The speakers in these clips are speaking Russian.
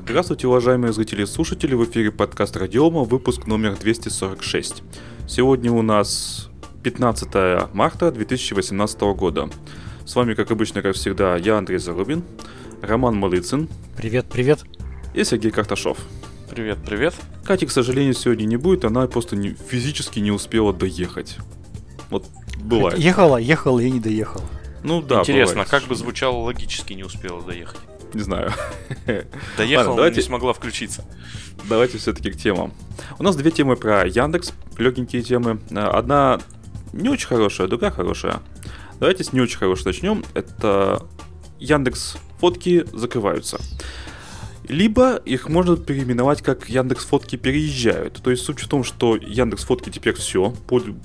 Здравствуйте, уважаемые зрители и слушатели, в эфире подкаст Радиома, выпуск номер 246. Сегодня у нас 15 марта 2018 года. С вами, как обычно, как всегда, я Андрей Зарубин, Роман Малыцын. Привет, привет. И Сергей Карташов. Привет, привет. Кати, к сожалению, сегодня не будет, она просто не, физически не успела доехать. Вот бывает. Ехала, ехала и не доехала. Ну да, Интересно, бывает. как бы звучало логически не успела доехать? Не знаю. Доехала, Ладно, но давайте- не смогла включиться. Давайте все-таки к темам. У нас две темы про Яндекс, легенькие темы. Э, Одна не очень хорошая, другая хорошая. Давайте с не очень хорошей начнем. Это Яндекс фотки закрываются. Либо их можно переименовать как Яндекс Фотки переезжают. То есть суть в том, что Яндекс Фотки теперь все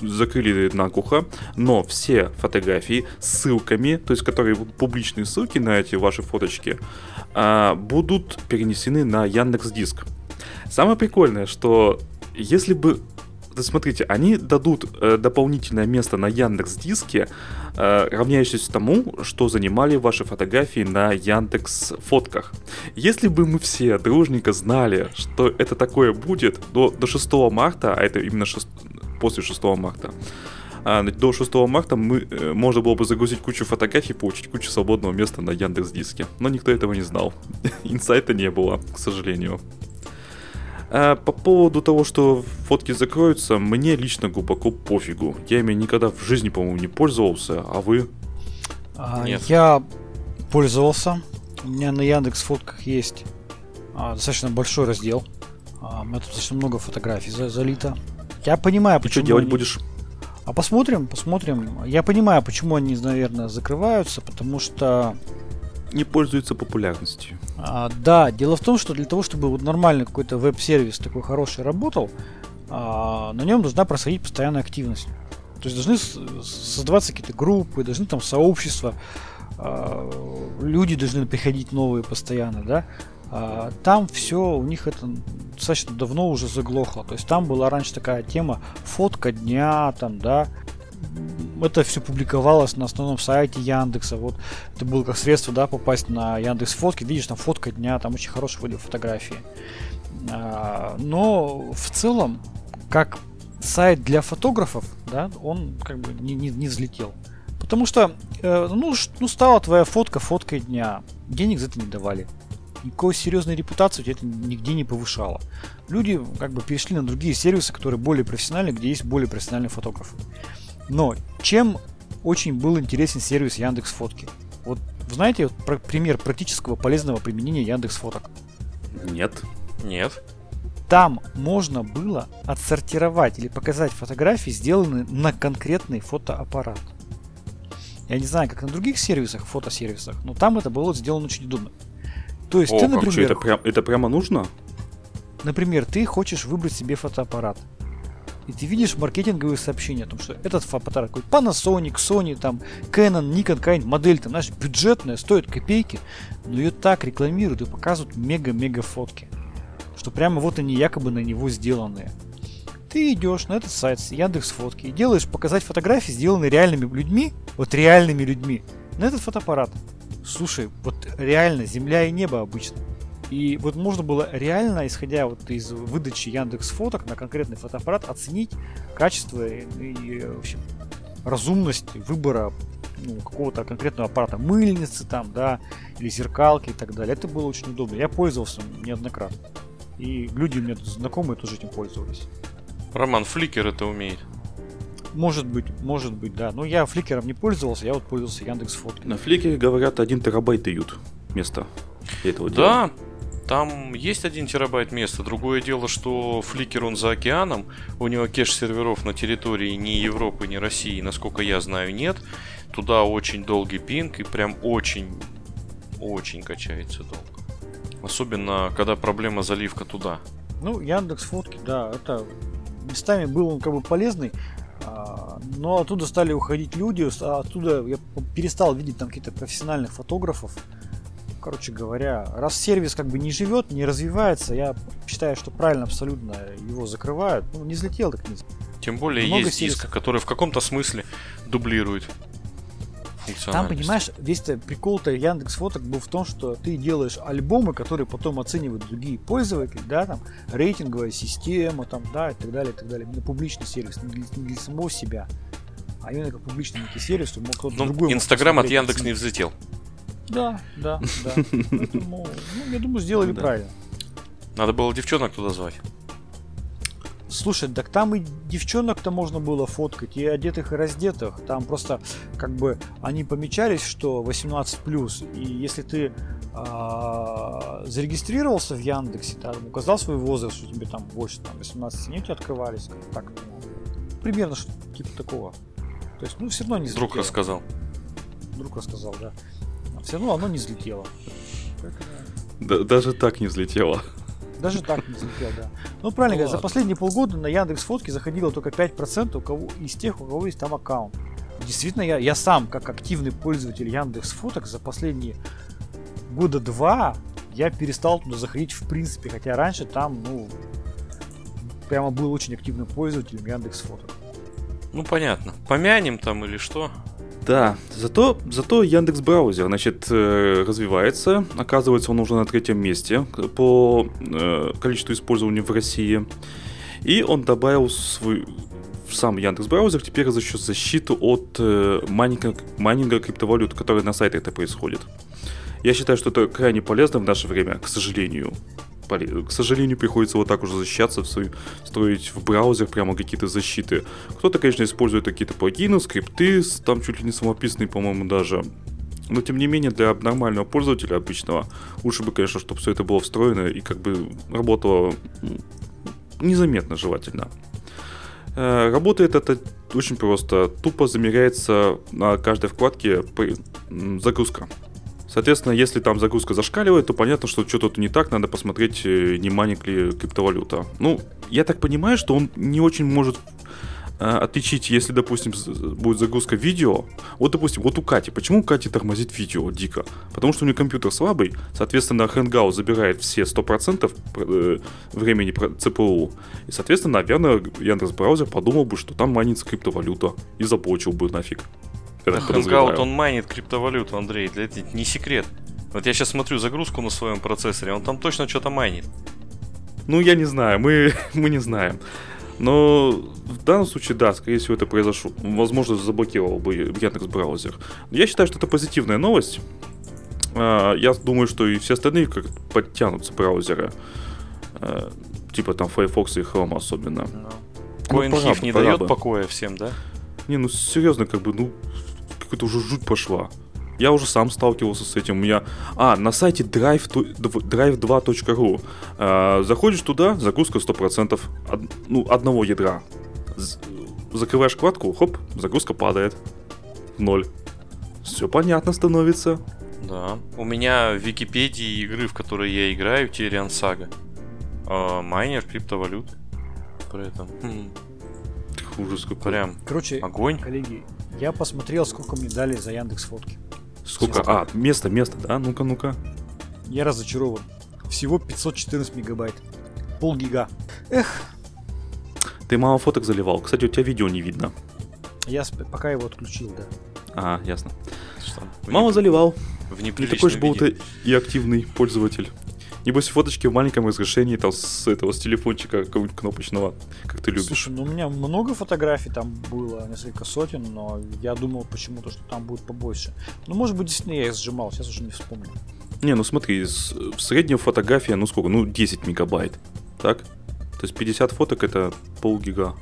закрыли наглухо, но все фотографии с ссылками, то есть которые публичные ссылки на эти ваши фоточки, а, будут перенесены на Яндекс Диск. Самое прикольное, что если бы смотрите, они дадут э, дополнительное место на Яндекс Диске, э, равняющееся тому, что занимали ваши фотографии на Яндекс Фотках. Если бы мы все дружненько знали, что это такое будет до, до 6 марта, а это именно шест- после 6 марта, а, до 6 марта мы, э, можно было бы загрузить кучу фотографий получить кучу свободного места на Яндекс Диске. Но никто этого не знал. Инсайта не было, к сожалению. А, По поводу того, что фотки закроются, мне лично глубоко пофигу. Я ими никогда в жизни, по-моему, не пользовался, а вы? А, Нет. Я пользовался. У меня на Яндекс фотках есть а, достаточно большой раздел. А, у меня тут достаточно много фотографий за- залито. Я понимаю, Ты что почему. делать они- будешь? А посмотрим, посмотрим. Я понимаю, почему они, наверное, закрываются, потому что Не пользуется популярностью. А, да, дело в том, что для того, чтобы вот нормальный какой-то веб-сервис такой хороший работал, а, на нем должна происходить постоянная активность. То есть должны создаваться какие-то группы, должны там сообщества, а, люди должны приходить новые постоянно, да. Там все у них это достаточно давно уже заглохло. То есть там была раньше такая тема фотка дня, там, да. Это все публиковалось на основном сайте Яндекса. Вот это было как средство, да, попасть на Яндекс Фотки. Видишь, там фотка дня, там очень хорошие были фотографии. А, Но в целом, как сайт для фотографов, да, он как бы не, не, не взлетел. Потому что, э, ну, ну, стала твоя фотка фоткой дня. Денег за это не давали. Никакой серьезной репутации у тебя это нигде не повышало. Люди как бы перешли на другие сервисы, которые более профессиональные, где есть более профессиональные фотографы. Но чем очень был интересен сервис Яндекс Фотки? Вот знаете вот про- пример практического полезного применения Яндекс Фоток? Нет. Нет. Там можно было отсортировать или показать фотографии, сделанные на конкретный фотоаппарат. Я не знаю, как на других сервисах, фотосервисах, но там это было сделано очень удобно. То есть О, ты, как, Что, например, это, прям, это прямо нужно? Например, ты хочешь выбрать себе фотоаппарат. И ты видишь маркетинговые сообщения о том, что этот фотоаппарат какой Panasonic, Sony, там, Canon, Nikon, какая-нибудь модель, там, знаешь, бюджетная, стоит копейки, но ее так рекламируют и показывают мега-мега фотки. Что прямо вот они якобы на него сделанные. Ты идешь на этот сайт с Яндекс Фотки и делаешь показать фотографии, сделанные реальными людьми, вот реальными людьми, на этот фотоаппарат. Слушай, вот реально земля и небо обычно. И вот можно было реально, исходя вот из выдачи Яндекс фоток на конкретный фотоаппарат, оценить качество и, и, в общем, разумность выбора ну, какого-то конкретного аппарата, мыльницы там, да, или зеркалки и так далее. Это было очень удобно. Я пользовался неоднократно. И люди у меня тут знакомые тоже этим пользовались. Роман, фликер это умеет. Может быть, может быть, да. Но я фликером не пользовался, я вот пользовался Яндекс фоткой. На флике, говорят, 1 терабайт дают место для этого дела. Да, там есть один терабайт места. Другое дело, что фликер он за океаном. У него кеш серверов на территории ни Европы, ни России, насколько я знаю, нет. Туда очень долгий пинг и прям очень, очень качается долго. Особенно, когда проблема заливка туда. Ну, Яндекс фотки, да, это местами был он как бы полезный, а, но оттуда стали уходить люди, а оттуда я перестал видеть там каких-то профессиональных фотографов. Короче говоря, раз сервис как бы не живет, не развивается, я считаю, что правильно абсолютно его закрывают. Ну, не взлетел, так не. Тем более Много есть сервисов. диск, который в каком-то смысле дублирует Там, понимаешь, весь прикол-то Яндекс Фоток был в том, что ты делаешь альбомы, которые потом оценивают другие пользователи, да, там, рейтинговая система, там, да, и так далее, и так далее. Именно публичный сервис, не для, не для самого себя, а именно как публичный некий сервис, чтобы мог кто-то Ну, другой Инстаграм от Яндекс не взлетел. Да, да, да. Поэтому, ну, я думаю, сделали Да. правильно. Надо было девчонок туда звать. Слушай, так там и девчонок-то можно было фоткать, и одетых, и раздетых. Там просто, как бы, они помечались, что 18+, и если ты а, зарегистрировался в Яндексе, там, указал свой возраст, что тебе там больше там, 18 они у тебя открывались. как Так, ну, примерно что типа такого. То есть, ну, все равно не Друг взлетело. рассказал. Друг рассказал, да. Все равно оно не взлетело. Да- даже так не взлетело. Даже так не взлетел, да. Ну, правильно говоря, за последние полгода на Яндекс Фотки заходило только 5% у кого, из тех, у кого есть там аккаунт. Действительно, я, я сам, как активный пользователь Яндекс Фоток, за последние года два я перестал туда заходить в принципе, хотя раньше там, ну, прямо был очень активным пользователем Яндекс Фоток. Ну, понятно. Помянем там или что? Да, зато, зато Яндекс браузер, значит, э, развивается. Оказывается, он уже на третьем месте по э, количеству использования в России. И он добавил свой сам Яндекс браузер теперь за счет защиты от э, майнинга, майнинга криптовалют, который на сайтах это происходит. Я считаю, что это крайне полезно в наше время, к сожалению. К сожалению, приходится вот так уже защищаться, строить в браузер прямо какие-то защиты. Кто-то, конечно, использует какие-то плагины, скрипты, там чуть ли не самописные, по-моему, даже. Но, тем не менее, для нормального пользователя обычного, лучше бы, конечно, чтобы все это было встроено и как бы работало незаметно, желательно. Э, Работает это очень просто. Тупо замеряется на каждой вкладке загрузка. Соответственно, если там загрузка зашкаливает, то понятно, что что-то не так, надо посмотреть, э, не манит ли криптовалюта. Ну, я так понимаю, что он не очень может э, отличить, если, допустим, будет загрузка видео. Вот, допустим, вот у Кати. Почему у Кати тормозит видео дико? Потому что у нее компьютер слабый, соответственно, Hangout забирает все 100% пр- э, времени ЦПУ. И, соответственно, наверное, Яндекс браузер подумал бы, что там манится криптовалюта и заблочил бы нафиг. Я так. Hangout, он майнит криптовалюту, Андрей. Для этого не секрет. Вот я сейчас смотрю загрузку на своем процессоре, он там точно что-то майнит. Ну, я не знаю, мы, мы не знаем. Но в данном случае, да, скорее всего, это произошло. Возможно, заблокировал бы Яндекс браузер. Я считаю, что это позитивная новость. А, Я думаю, что и все остальные как подтянутся браузеры. А, Типа там Firefox и Chrome особенно. Ну, пора CoinHIF бы, не пора дает бы. покоя всем, да? Не, ну серьезно, как бы, ну, какая-то уже жуть пошла. Я уже сам сталкивался с этим. У меня... А, на сайте drive, ту- дв- drive2.ru э, Заходишь туда, загрузка 100%. Од- ну, одного ядра. З- закрываешь вкладку, хоп, загрузка падает. Ноль. Все понятно становится. Да. У меня в Википедии игры, в которые я играю, Тириан Сага. А, майнер криптовалюты. При этом. Хм, Ужас какой. прям Короче, огонь. коллеги, я посмотрел, сколько мне дали за Яндекс Фотки. Сколько? А, место, место, да? Ну-ка, ну-ка. Я разочарован. Всего 514 мегабайт. Полгига. Эх, Ты мало фоток заливал. Кстати, у тебя видео не видно. я сп- пока его отключил, да. А, ясно. Что Мало заливал. В Не такой же был ты и активный пользователь. Небось фоточки в маленьком разрешении, там с этого, с телефончика какого-нибудь кнопочного, как ты любишь. Слушай, ну у меня много фотографий там было, несколько сотен, но я думал почему-то, что там будет побольше. Ну, может быть, действительно я их сжимал, сейчас уже не вспомню. Не, ну смотри, в среднем фотография, ну сколько, ну 10 мегабайт, так? То есть 50 фоток это полгига.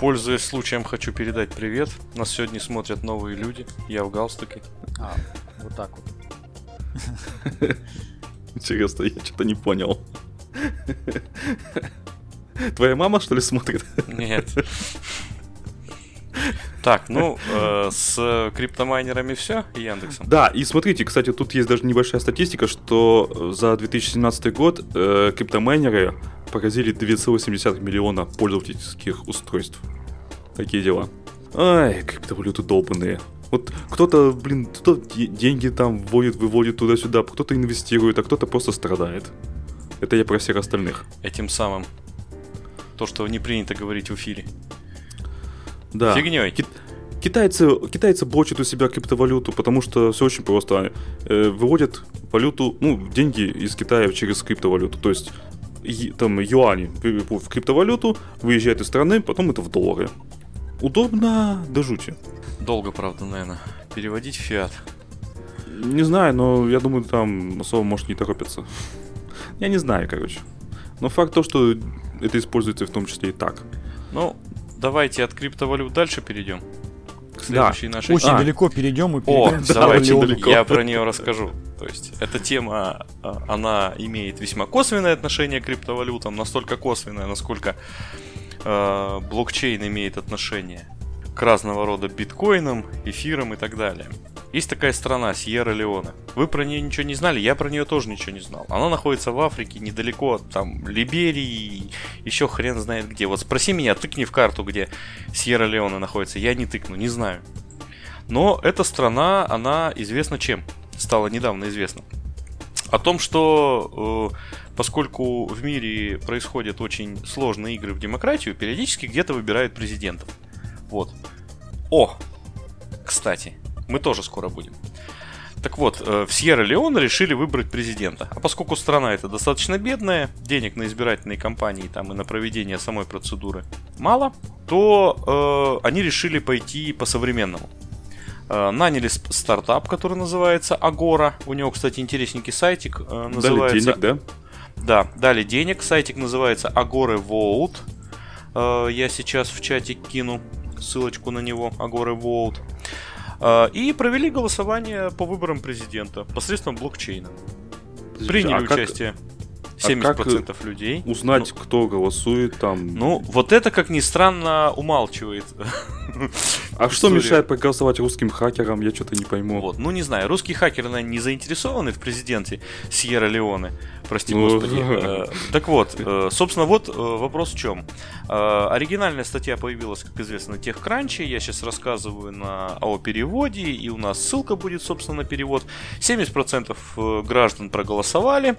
Пользуясь случаем, хочу передать привет. Нас сегодня смотрят новые люди. Я в галстуке. А, вот так вот. Интересно, я что-то не понял. Твоя мама, что ли, смотрит? Нет. Так, ну, э, с криптомайнерами все, Яндексом. Да, и смотрите, кстати, тут есть даже небольшая статистика, что за 2017 год э, криптомайнеры поразили 2,7 миллиона пользовательских устройств. Такие дела. Ай, криптовалюты долбанные. Вот кто-то, блин, кто де- деньги там вводит, выводит туда-сюда, кто-то инвестирует, а кто-то просто страдает. Это я про всех остальных. Этим самым. То, что не принято говорить в эфире. Да. Фигней. Ки- Китайцы, китайцы бочат у себя криптовалюту, потому что все очень просто. Э, выводят валюту, ну, деньги из Китая через криптовалюту. То есть там юани в криптовалюту, выезжает из страны, потом это в доллары. Удобно до жути. Долго, правда, наверное, переводить фиат. Не знаю, но я думаю, там особо, может, не торопятся. Я не знаю, короче. Но факт то, что это используется в том числе и так. Ну, давайте от криптовалют дальше перейдем. К следующей да. нашей... Очень а. далеко перейдем и перейдем О, давайте, далеко. я про нее расскажу. То есть, эта тема, а, она имеет весьма косвенное отношение к криптовалютам, настолько косвенное, насколько э, блокчейн имеет отношение к разного рода биткоинам, эфирам и так далее. Есть такая страна, Сьерра-Леоне. Вы про нее ничего не знали, я про нее тоже ничего не знал. Она находится в Африке, недалеко от там Либерии, еще хрен знает где. Вот спроси меня, тыкни в карту, где Сьерра-Леоне находится. Я не тыкну, не знаю. Но эта страна, она известна чем? Стало недавно известно. О том, что э, поскольку в мире происходят очень сложные игры в демократию, периодически где-то выбирают президентов. Вот. О! Кстати, мы тоже скоро будем. Так вот, э, в Сьерра-Леоне решили выбрать президента. А поскольку страна эта достаточно бедная, денег на избирательные кампании там и на проведение самой процедуры мало, то э, они решили пойти по-современному. Э, наняли стартап, который называется Agora. У него, кстати, интересненький сайтик э, называется... Дали денег, да? Да, дали денег. Сайтик называется Agora Vote. Э, я сейчас в чате кину ссылочку на него. Agora Vote. А, и провели голосование по выборам президента посредством блокчейна. Приняли а участие. Как... 70% а как людей. Узнать, ну, кто голосует там. Ну, вот это, как ни странно, умалчивает. А что мешает проголосовать русским хакерам, я что-то не пойму. Вот, ну не знаю, русские хакеры, наверное, не заинтересованы в президенте Сьерра Леоне. Прости ну, господи. Э, так вот, э, собственно, вот э, вопрос в чем. Оригинальная статья появилась, как известно, на TechCrunch. Я сейчас рассказываю на, о переводе, и у нас ссылка будет, собственно, на перевод. 70% граждан проголосовали.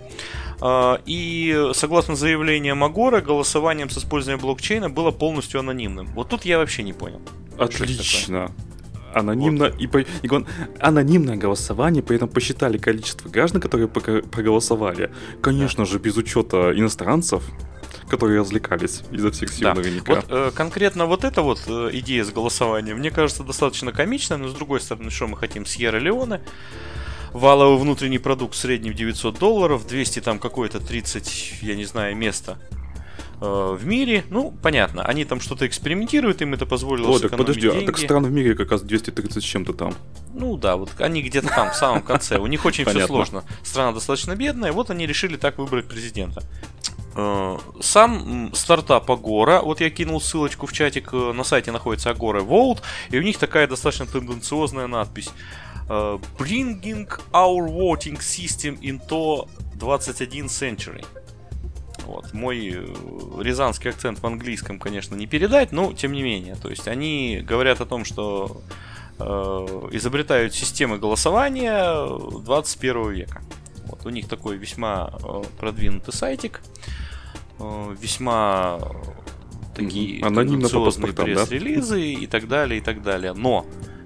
И согласно заявлениям Агора, голосованием с использованием блокчейна было полностью анонимным. Вот тут я вообще не понял. Отлично. Анонимно вот. и, по, и он, анонимное голосование, при этом посчитали количество граждан, которые проголосовали. Конечно да. же, без учета иностранцев, которые развлекались изо всех сил да. наверняка. Вот э, конкретно вот эта вот э, идея с голосованием, мне кажется, достаточно комичная, но с другой стороны, что мы хотим? Сьерра Леоне. Валовый внутренний продукт в 900 долларов, 200 там какое-то 30, я не знаю, место в мире. Ну, понятно, они там что-то экспериментируют, им это позволило О, так подожди, деньги. а так стран в мире как раз 230 с чем-то там. Ну да, вот они где-то там, в самом конце. У них очень все сложно. Страна достаточно бедная, вот они решили так выбрать президента. Э, сам стартап Agora, вот я кинул ссылочку в чатик, э, на сайте находится Agora Vault, и у них такая достаточно тенденциозная надпись. Bringing our voting system into 21 century. Вот. Мой э, рязанский акцент в английском, конечно, не передать, но тем не менее. То есть они говорят о том, что э, изобретают системы голосования 21 века. Вот. У них такой весьма э, продвинутый сайтик, э, весьма такие Анонимно пресс-релизы да? и так далее, и так далее. Но,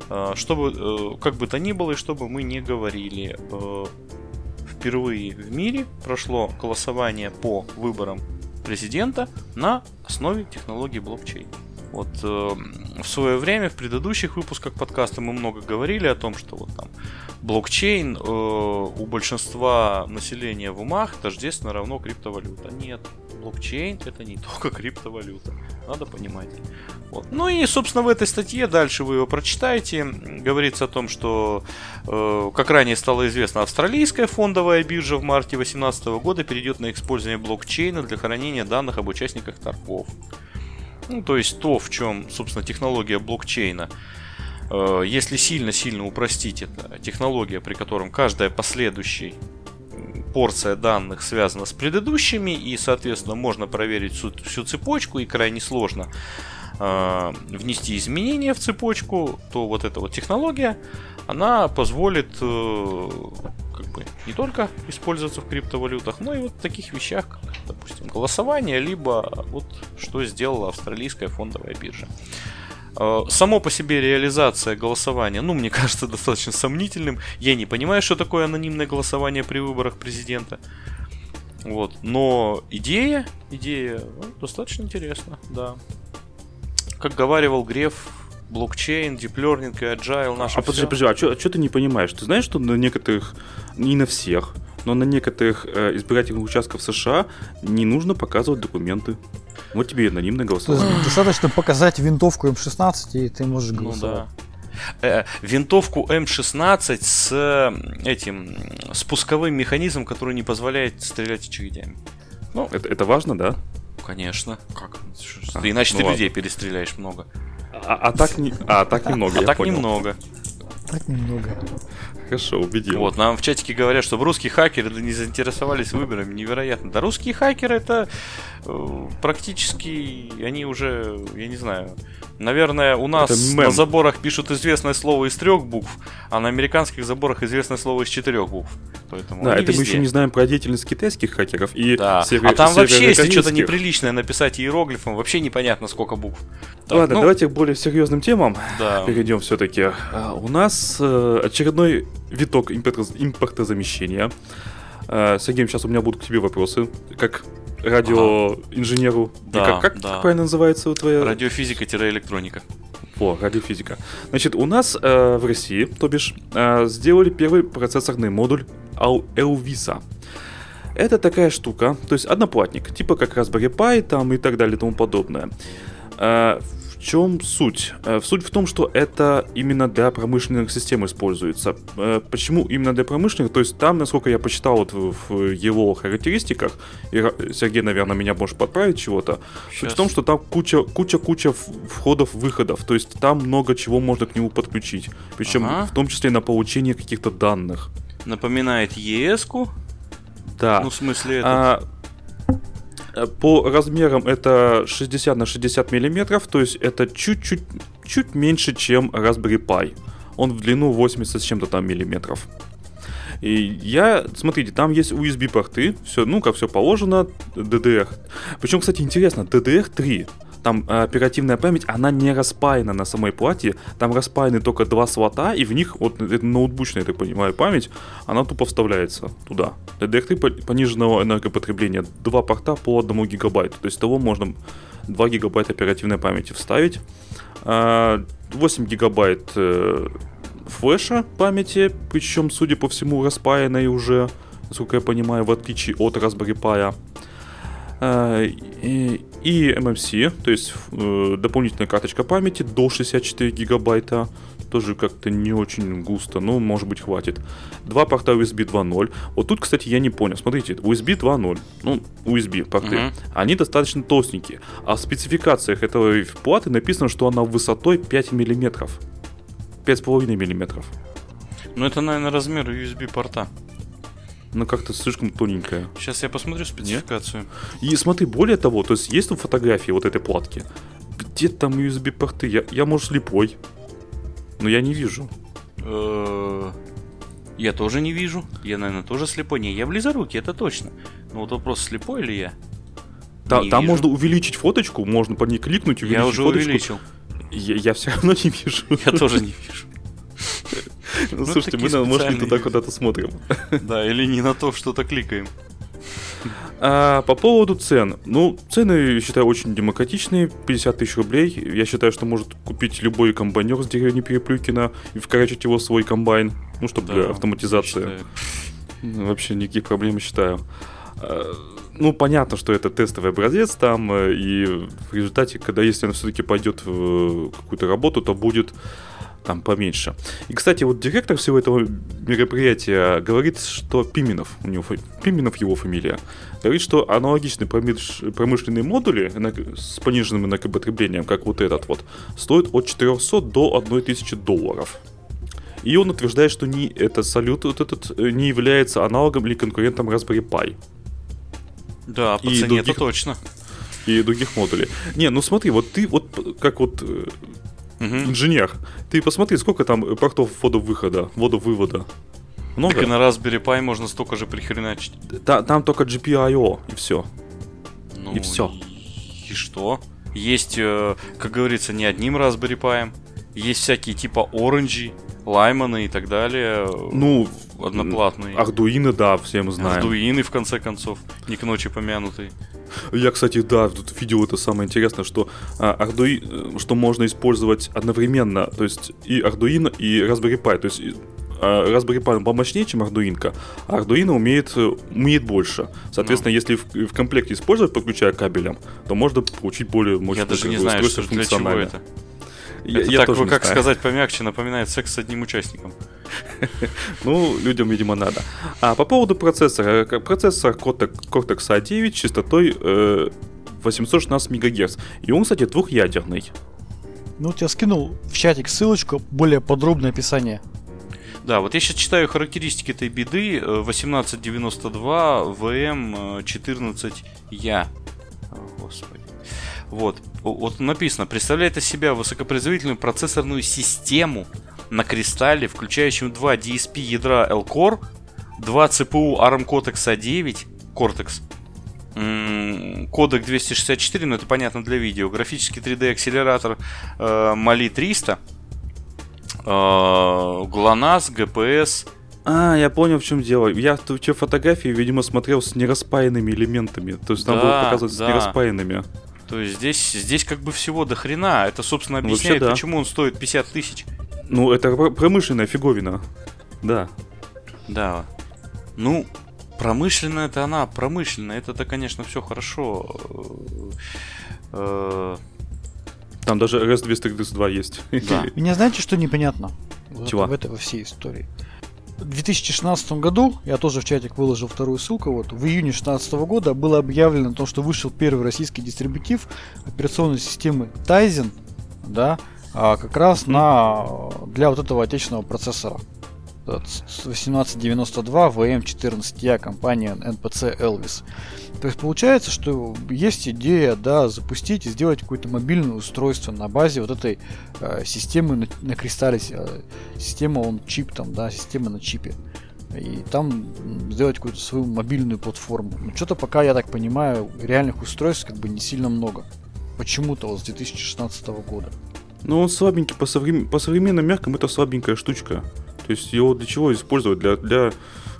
э, чтобы, э, как бы то ни было, и чтобы мы не говорили, э, впервые в мире прошло голосование по выборам президента на основе технологии блокчейн. Вот э, в свое время в предыдущих выпусках подкаста мы много говорили о том, что вот там блокчейн э, у большинства населения в умах тождественно равно криптовалюта. Нет, блокчейн это не только криптовалюта. Надо понимать. Вот. Ну и, собственно, в этой статье, дальше вы его прочитаете, говорится о том, что, э, как ранее стало известно, австралийская фондовая биржа в марте 2018 года перейдет на использование блокчейна для хранения данных об участниках торгов. Ну, то есть то, в чем, собственно, технология блокчейна. Э, если сильно-сильно упростить это, технология, при котором каждая последующая порция данных связана с предыдущими, и, соответственно, можно проверить всю, всю цепочку, и крайне сложно э, внести изменения в цепочку, то вот эта вот технология, она позволит э, как бы не только использоваться в криптовалютах, но и вот в таких вещах, как, допустим, голосование, либо вот что сделала австралийская фондовая биржа. Само по себе реализация голосования, ну, мне кажется, достаточно сомнительным. Я не понимаю, что такое анонимное голосование при выборах президента. Вот. Но идея, идея ну, достаточно интересна, да. Как говаривал Греф, блокчейн, диплернинг и agile наше А подожди, подожди, а что ты не понимаешь? Ты знаешь, что на некоторых, не на всех, но на некоторых э, избирательных участках США не нужно показывать документы. Вот тебе и анонимное голосование. достаточно показать винтовку М16, и ты можешь Ну голосовать. да. Э, Винтовку М16 с э, этим спусковым механизмом, который не позволяет стрелять очередями. Это, это важно, да? Конечно. Как? А, Ты иначе ну ты ладно. людей перестреляешь много. А, а так, не, а так немного, А так понял. немного. Так немного. Хорошо, убедил. Вот, нам в чатике говорят, что русские хакеры не заинтересовались выборами. Невероятно. Да русские хакеры это э, практически, они уже, я не знаю, наверное, у нас на заборах пишут известное слово из трех букв, а на американских заборах известное слово из четырех букв. Поэтому Да, это мы везде. еще не знаем про деятельность китайских хакеров и Да. северо- а там вообще, если что-то неприличное написать иероглифом, вообще непонятно, сколько букв. Так, Ладно, ну, давайте к более серьезным темам Да. перейдем все-таки. У нас э, очередной виток импорто- импортозамещения. Э, Сергей, сейчас у меня будут к тебе вопросы. Как радиоинженеру. Да, как, как да. правильно называется твоя... Радиофизика-электроника. О, радиофизика. Значит, у нас э, в России, то бишь, э, сделали первый процессорный модуль Elvisa. Это такая штука, то есть одноплатник, типа как Raspberry Pi там и так далее и тому подобное. Э, в чем суть? Э, Суть в том, что это именно для промышленных систем используется. Э, Почему именно для промышленных? То есть там, насколько я почитал вот в его характеристиках, и Сергей, наверное, меня может подправить чего-то, Суть в том, что там куча, куча, куча входов-выходов. То есть там много чего можно к нему подключить. Причем Ага. в том числе на получение каких-то данных. Напоминает ЕС-ку. Да. Ну, в смысле, это... А, по размерам это 60 на 60 миллиметров, то есть это чуть-чуть чуть меньше, чем Raspberry Pi. Он в длину 80 с чем-то там миллиметров. И я, смотрите, там есть USB порты, все, ну как все положено, DDR. Причем, кстати, интересно, DDR3, там э, оперативная память, она не распаяна на самой плате, там распаяны только два слота, и в них, вот это ноутбучная, я так понимаю, память, она тупо вставляется туда. DDR3 по- пониженного энергопотребления, два порта по одному гигабайту, то есть того можно 2 гигабайта оперативной памяти вставить. А, 8 гигабайт э, флеша памяти, причем, судя по всему, распаянной уже, насколько я понимаю, в отличие от Raspberry Pi. А, И, и MMC, то есть э, дополнительная карточка памяти до 64 гигабайта. Тоже как-то не очень густо, но может быть хватит. Два порта USB 2.0. Вот тут, кстати, я не понял. Смотрите, USB 2.0, ну, USB порты, Мгм. они достаточно толстенькие. А в спецификациях этого платы написано, что она высотой 5 миллиметров. 5,5 миллиметров. Ну, это, наверное, размер USB-порта. Ну, как-то слишком тоненькая. Сейчас я посмотрю спецификацию. И смотри, более того, то есть есть тут фотографии вот этой платки. Где там USB-порты? Я, я, может, слепой. Но я не вижу. Э, Я тоже не вижу. Я, наверное, тоже слепой. Не, я близорукий, это точно. Но вот вопрос, слепой ли я? Та- Не там вижу. можно увеличить фоточку, можно по ней кликнуть, увеличить Я уже фоточку. увеличил. Я, я все равно не вижу. Я тоже не вижу. Ну, слушайте, мы, может, не туда куда-то смотрим. Да, или не на то что-то кликаем. А, по поводу цен. Ну, цены, я считаю, очень демократичные. 50 тысяч рублей. Я считаю, что может купить любой комбайнер с деревни Переплюкина и вкорачивать его в свой комбайн. Ну, чтобы Да, для автоматизации. Ну, Вообще никаких проблем, считаю. А, Ну, понятно, что это тестовый образец там, э, и в результате, когда если он все-таки пойдет в э, какую-то работу, то будет там поменьше. И, кстати, вот директор всего этого мероприятия говорит, что Пименов, у него Пименов его фамилия, говорит, что аналогичные промыш- промышленные модули с пониженным энергопотреблением, как вот этот вот, стоят от 400 до 1000 долларов. И он утверждает, что не, это салют вот этот э, не является аналогом или конкурентом Raspberry Pi Да, по И цене других- это точно. и других модулей. Не, ну смотри, вот ты вот как вот Мгм. инженер, ты посмотри, сколько там портов ввода-выхода, ввода-вывода. Много? Так и на Raspberry Pi можно столько же прихреначить. Та- там только GPIO и все. Ну, И всё. И что? Есть, э, как говорится, не одним Raspberry Pi. Есть всякие типа Orange, Лайманы и так далее. Ну, одноплатные. Ардуины, да, все мы знаем. Ардуины, в конце концов, не к ночи помянутые. Я, кстати, да, тут видел это самое интересное, что а, Arduino, э, что можно использовать одновременно, то есть и Arduino, и Raspberry Pi, то есть а, Raspberry Pi помощнее, чем Arduino, а Arduino умеет, э, умеет больше. Соответственно, no. если в, в комплекте использовать, подключая кабелем, то можно получить более мощное Я даже не знаю, что для чего это. Я, это я так, тоже как знаю. сказать помягче, напоминает секс с одним участником. Ну, людям, видимо, надо. А по поводу процессора. Процессор Cortex A9 с частотой 816 МГц. И он, кстати, двухъядерный. Ну, я скинул в чатик ссылочку, более подробное описание. Да, вот я сейчас читаю характеристики этой беды. 1892 VM 14Я. Господи. Вот, вот написано, представляет из себя высокопроизводительную процессорную систему на кристалле, включающую два DSP ядра L-Core, два CPU ARM Cortex A9, Cortex, кодек 264, но это понятно для видео, графический 3D акселератор э, Mali 300, э, GLONASS, GPS, а, я понял, в чем дело. Я в те фотографии, видимо, смотрел с нераспаянными элементами. То есть там да, было показывать да. с нераспаянными. То есть здесь, здесь как бы всего до хрена. Это, собственно, объясняет, Вообще, да. почему он стоит 50 тысяч. Ну, это промышленная фиговина. Да. Да. Ну, промышленная это она, промышленная. Это-то, конечно, все хорошо. Э, Там даже RS-232 есть. Да. Меня знаете, что непонятно? Чего? В, этой, во всей истории. В 2016 году, я тоже в чатик выложил вторую ссылку, вот в июне 2016 года было объявлено то, что вышел первый российский дистрибутив операционной системы Tizen, да, а как раз на, для вот этого отечественного процессора. 1892 VM14 компания NPC Elvis. То есть получается, что есть идея, да, запустить и сделать какое-то мобильное устройство на базе вот этой э, системы на, на кристалле, э, система он чип там, да, система на чипе. И там сделать какую-то свою мобильную платформу. Но что-то пока, я так понимаю, реальных устройств как бы не сильно много. Почему-то вот с 2016 года. Ну, он слабенький, по, соврем... по современным меркам это слабенькая штучка. То есть его для чего использовать? Для, для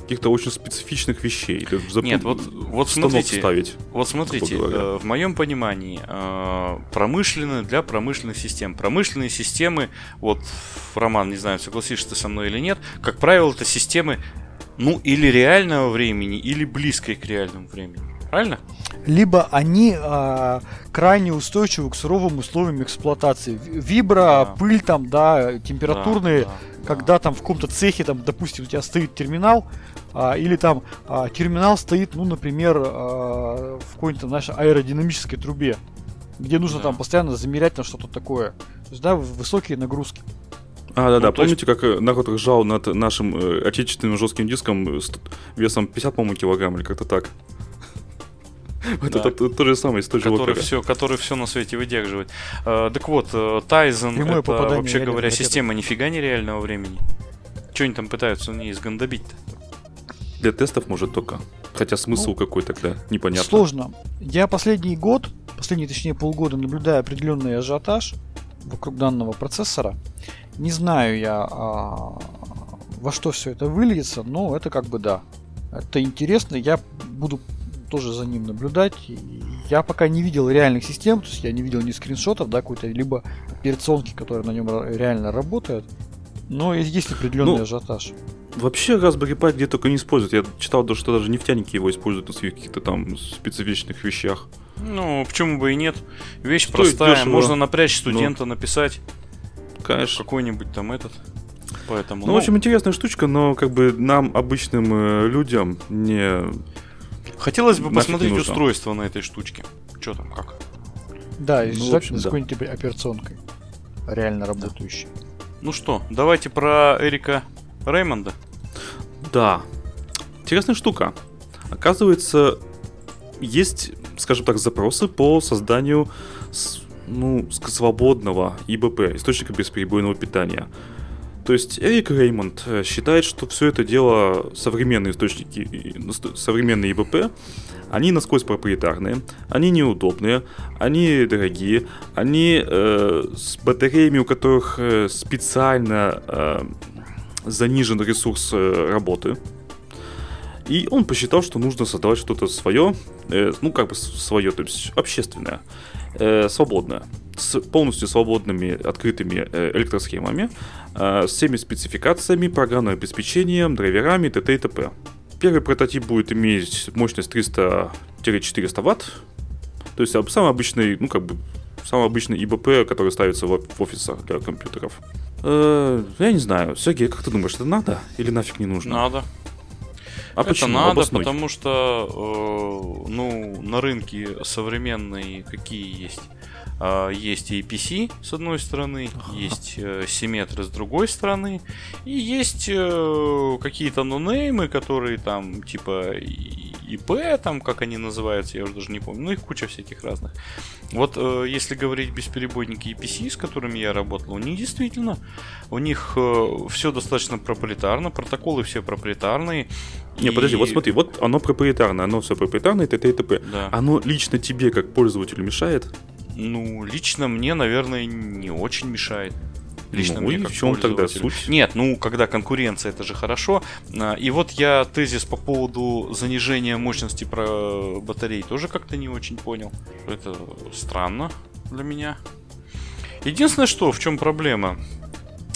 каких-то очень специфичных вещей. Зап... Нет, вот, вот смотрите, ставить, вот смотрите, э, в моем понимании э, промышленные для промышленных систем. Промышленные системы, вот Роман, не знаю, согласишься ты со мной или нет, как правило, это системы, ну, или реального времени, или близкой к реальному времени. Правильно? Либо они э, крайне устойчивы к суровым условиям эксплуатации. Вибра, да. пыль там, да, температурные, да, да, когда да. там в каком-то цехе, там, допустим, у тебя стоит терминал, а, или там а, терминал стоит, ну, например, а, в какой-то нашей аэродинамической трубе, где нужно да. там постоянно замерять на что-то такое. То есть, да, высокие нагрузки. А, да, да. Ну, Помните, есть... как народ ржал над нашим э, отечественным жестким диском с весом 50, по-моему, килограмм или как-то так? Вот это то же самое из той же который все, который все на свете выдерживает. Э, так вот, Тайзен это, вообще говоря, система нифига не реального времени. Что они там пытаются не изгандобить-то? Для тестов может только. Хотя смысл ну, какой тогда, непонятно. Сложно. Я последний год, последний точнее полгода наблюдаю определенный ажиотаж вокруг данного процессора. Не знаю я, а, во что все это выльется, но это как бы да. Это интересно, я буду тоже за ним наблюдать. Я пока не видел реальных систем, то есть я не видел ни скриншотов, да, какой-то, либо операционки, которые на нем реально работают. Но есть определенный ну, ажиотаж. Вообще Raspberry Pi где только не используют. Я читал, что даже нефтяники его используют на своих каких-то там специфичных вещах. Ну, почему бы и нет? Вещь Стоит простая, дешево. можно напрячь студента, но... написать. Конечно. Какой-нибудь там этот. Поэтому, ну, ну, в общем, интересная штучка, но как бы нам, обычным э, людям, не... Хотелось бы посмотреть устройство на этой штучке. Что там, как? Да, и ну, желательно с какой-нибудь операционкой. Реально работающей. Да. Ну что, давайте про Эрика Реймонда. Да. Интересная штука. Оказывается, есть, скажем так, запросы по созданию ну, свободного ИБП, источника бесперебойного питания. То есть Эрик Реймонд э, считает, что все это дело современные источники, современные ИБП, они насквозь проприетарные, они неудобные, они дорогие, они э, с батареями, у которых э, специально э, занижен ресурс э, работы. И он посчитал, что нужно создавать что-то свое, э, ну как бы свое, то есть общественное, э, свободное, с полностью свободными открытыми э, электросхемами, э, с всеми спецификациями, программным обеспечением, драйверами, т.т. и т.п. Первый прототип будет иметь мощность 300-400 ватт, то есть самый обычный, ну как бы самый обычный ИБП, который ставится в, в офисах для компьютеров. Э, я не знаю, Сергей, как ты думаешь, это надо или нафиг не нужно? Надо. А это почему? надо, Обоснуй. потому что, э, ну, на рынке современные какие есть? А, Есть APC с одной стороны, есть э, симметры с другой стороны, и есть э, какие-то нонеймы, которые там типа ИП, там как они называются, я уже даже не помню, ну их куча всяких разных. Вот э, если говорить бесперебойники EPC, с которыми я работал, у них действительно, у них все достаточно проприетарно, протоколы все проприетарные. Не, подожди, и- вот смотри, вот оно проприетарное, оно все проприетарное, т.т. и т.п. Да. Оно лично тебе, как пользователю, мешает? Ну, лично мне, наверное, не очень мешает. Лично ну, мне и как в чем тогда суть? Нет, ну, когда конкуренция, это же хорошо. А, И вот я тезис по поводу занижения мощности про батарей тоже как-то не очень понял. Это странно для меня. Единственное, что, в чем проблема,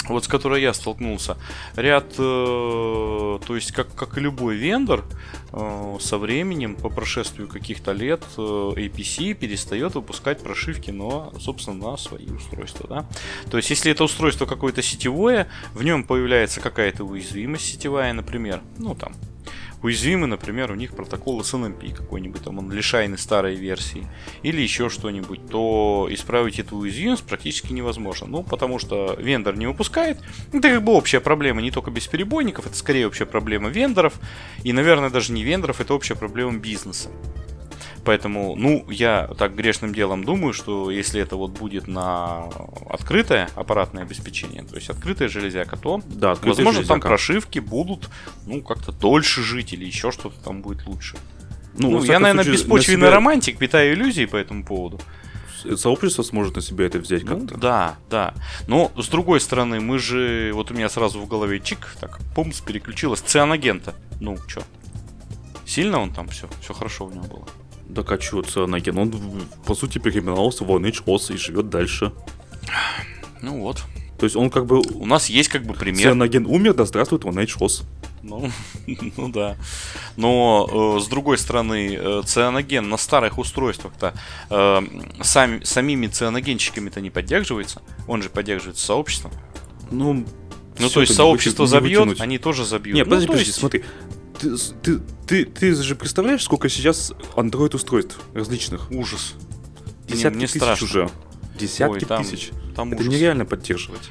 вот с которой я столкнулся, ряд, э, то есть как, как и любой вендор, э, со временем, по прошествию каких-то лет, э, APC перестает выпускать прошивки, но, собственно, на свои устройства, да. То есть, если это устройство какое-то сетевое, в нем появляется какая-то уязвимость сетевая, например, ну там, уязвимы, например, у них протокол SNMP какой-нибудь, там он лишайный старой версии, или еще что-нибудь, то исправить эту уязвимость практически невозможно. Ну, потому что вендор не выпускает. Это как бы общая проблема не только бесперебойников, это скорее общая проблема вендоров, и, наверное, даже не вендоров, это общая проблема бизнеса. Поэтому, ну, я так грешным делом думаю, что если это вот будет на открытое аппаратное обеспечение, то есть открытая железяка, то, Да, открытая возможно, там железяка. прошивки будут, ну, как-то дольше жить или еще что-то там будет лучше. Ну, Ну, я, наверное, случае, беспочвенный на себя романтик, питаю иллюзии по этому поводу. Сообщество сможет на себя это взять Ну, как-то. да, да. Но, с другой стороны, мы же... Вот у меня сразу в голове чик, так, помс, переключилось. Цианагента. Ну, чё? Сильно он там все? Все хорошо у него было. Да а чё? Он, по сути, переименовался в One и живет дальше. Ну вот. То есть он как бы... У нас есть как бы пример. Цианоген умер, да здравствует One Hoss. Ну, ну да. Но э, с другой стороны, э, цианоген на старых устройствах-то э, сами, самими цианогенщиками-то не поддерживается. Он же поддерживается сообществом. Ну, Ну, то есть сообщество забьет, вытянуть. они тоже забьют. Не, Ну, подожди, подожди, есть- смотри. Ты, ты, ты, ты же представляешь, сколько сейчас Android устройств различных? Ужас. Десятки мне тысяч страшно. уже. Десятки Ой, там- тысяч. Там Это ужас. нереально поддерживать.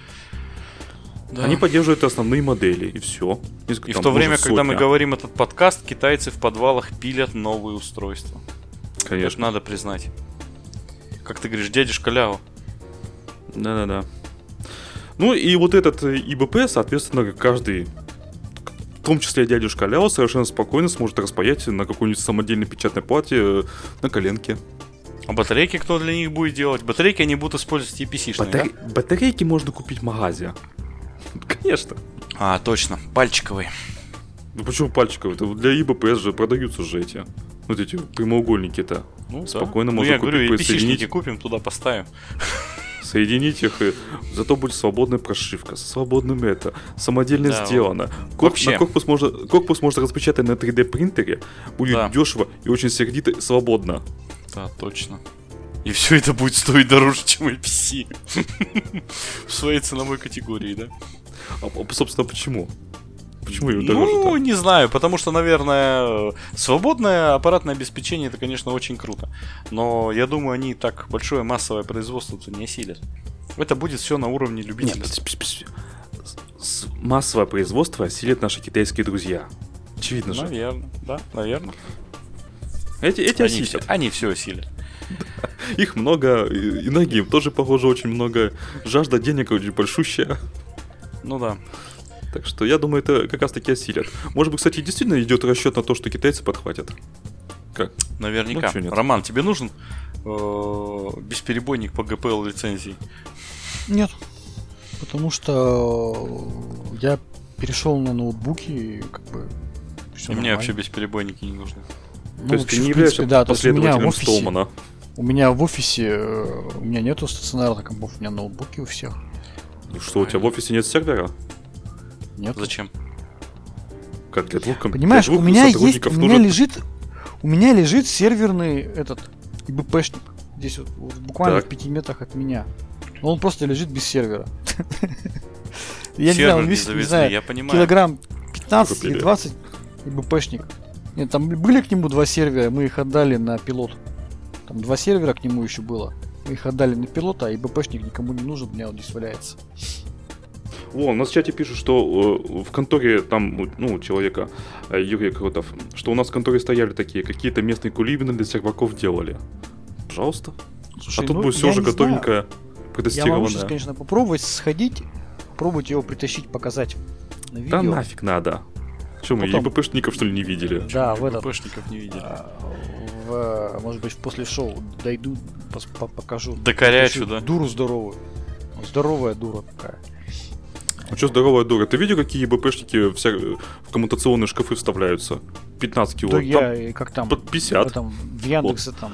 Да. Они поддерживают основные модели, и все. И в то время, когда мы говорим этот подкаст, китайцы в подвалах пилят новые устройства. Это Конечно. надо признать. Как ты говоришь, дядюшка Ляо. Да-да-да. Ну и вот этот э, ИБП, соответственно, каждый, в том числе дядюшка Ляо, совершенно спокойно сможет распаять на какой-нибудь самодельной печатной плате э, на коленке. А батарейки кто для них будет делать? Батарейки они будут использовать EPC-шные, Батаре- Батарейки можно купить в магазе. Конечно. А, точно, пальчиковые. Ну почему пальчиковые? Это для ИБП же продаются же эти. Вот эти прямоугольники-то. Ну, Спокойно да. можно ну, я купить, говорю, подсоединить. Купим, туда поставим. Соединить их, и зато будет свободная прошивка, со свободным это, самодельно Да, сделано. Корп- вообще. на корпус можно, корпус можно распечатать на 3D принтере, будет Да. дешево и очень сердито и свободно. Да, точно. И все это будет стоить дороже, чем EPC. В своей ценовой категории, да? А, а, собственно, почему? Почему ее Ну, дороже-то? не знаю, потому что, наверное, свободное аппаратное обеспечение это, конечно, очень круто. Но я думаю, они так большое массовое производство не осилят. Это будет все на уровне любителей. массовое производство осилят наши китайские друзья. Очевидно же. Наверное, да, наверное. Эти, эти Они все, осилят. они все осилят. Их много, и ноги им тоже, похоже, очень много. Жажда денег очень большущая. Ну да. Так что я думаю, это как раз таки осилят. Может быть, кстати, действительно идет расчет на то, что китайцы подхватят. Как? Наверняка. Ну? Роман, тебе нужен э, бесперебойник по ГПЛ лицензии? Нет. Потому что я перешел на ноутбуки и как бы И мне вообще бесперебойники не нужны. Ну, то есть ты не в принципе, являешься да, то есть у меня в последователем офисе, Столмана. у меня в офисе, э, у меня нету стационарных компов, у меня ноутбуки у всех. Ну Что, у тебя в офисе нет сервера? Нет. Зачем? Как для двух комп- Понимаешь, для у двух меня есть, у меня нужен- лежит, у меня лежит серверный этот ИБПшник. Здесь вот, вот буквально Так. в пяти метрах от меня. Но он просто лежит без сервера. Я не знаю, он Сервер весит, не знаю, я понимаю. килограмм 15 или Купили. 20 ИБПшник. Нет, там были к нему два сервера, мы их отдали на пилот. Там два сервера к нему еще было. Мы их отдали на пилота, а ИБПшник никому не нужен, у меня вот здесь валяется. Во, у нас в чате пишут, что э, в конторе там, ну, у человека, э, Юрий Крутов, что у нас в конторе стояли такие, какие-то местные кулибины для серваков делали. Пожалуйста. Слушай, а тут ну, будет все уже готовенькое, Я могу сейчас, протестированное. конечно, попробовать сходить, попробовать его притащить, показать на видео. Да нафиг надо. Че, мы Потом. ИБПшников, что ли, не видели? Да, в этот. БПшников не видели. а, в, может быть, после шоу дойду, пос- по- покажу. Докорячу, да? Дуру здоровую. Здоровая дура такая. Ну что, здоровая дура, ты видел, какие ИБПшники вся, в коммутационные шкафы вставляются? 15 кило. Да Там я, и как там, под 50. в, этом, в Яндексе там,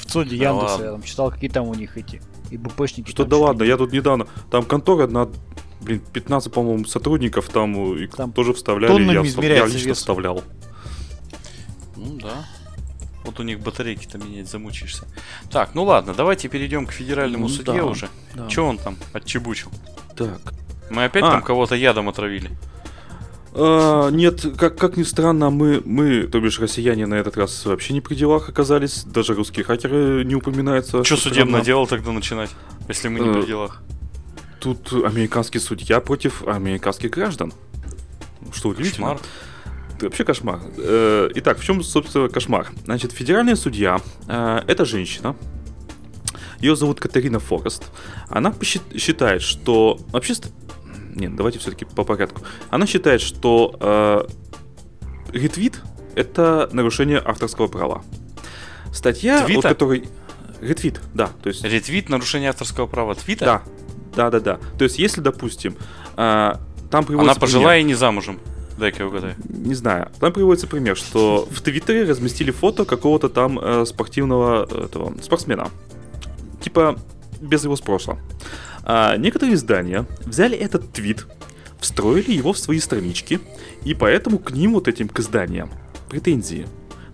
в ЦОДе Да Яндекса ладно. я там читал, какие там у них эти ИБПшники. Что там да ладно, я тут недавно, там контора одна, блин, 15, по-моему, сотрудников там, э, и Там тоже вставляли, я, я лично вес. вставлял. Ну да. Вот у них батарейки-то менять замучишься. Так, ну ладно, давайте перейдем к федеральному Ну судье да, уже. да. Че он там отчебучил? Так. Мы опять А. там кого-то ядом отравили. А, нет, как, как ни странно, мы, мы, то бишь россияне, на этот раз вообще не при делах оказались. Даже русские хакеры не упоминаются. Что странно. дело тогда начинать, если мы не Э, при делах? Тут американский судья против американских граждан. Что удивительно. Кошмар. Это вообще кошмар. Э, Итак, в чем, собственно, кошмар? Значит, федеральная судья э, это женщина. Ее зовут Катерина Форест. Она считает, что вообще... Нет, давайте все-таки по порядку. Она считает, что э, ретвит это нарушение авторского права. Статья, Твита? от которой... Ретвит, да. То есть Ретвит, нарушение авторского права Твита? да, да, да, да. То есть, если, допустим, а, там приводится Она пожилая и не замужем. Дай-ка пример, не знаю, там приводится пример, что в Твиттере разместили фото какого-то там э, спортивного э, этого, спортсмена. Типа, без его спроса. А некоторые издания взяли этот твит, встроили его в свои странички, и поэтому к ним, вот этим к изданиям, претензии.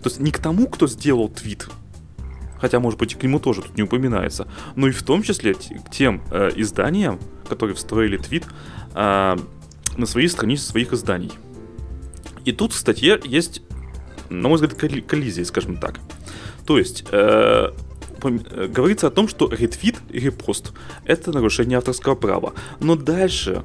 То есть не к тому, кто сделал твит, хотя, может быть, и к нему тоже тут не упоминается, но и в том числе к тем э, изданиям, которые встроили твит э, на свои страницы своих изданий. И тут в статье есть, на мой взгляд, колли- коллизия, скажем так. То есть, э, упом- э, говорится о том, что ретвит и репост – это нарушение авторского права. Но дальше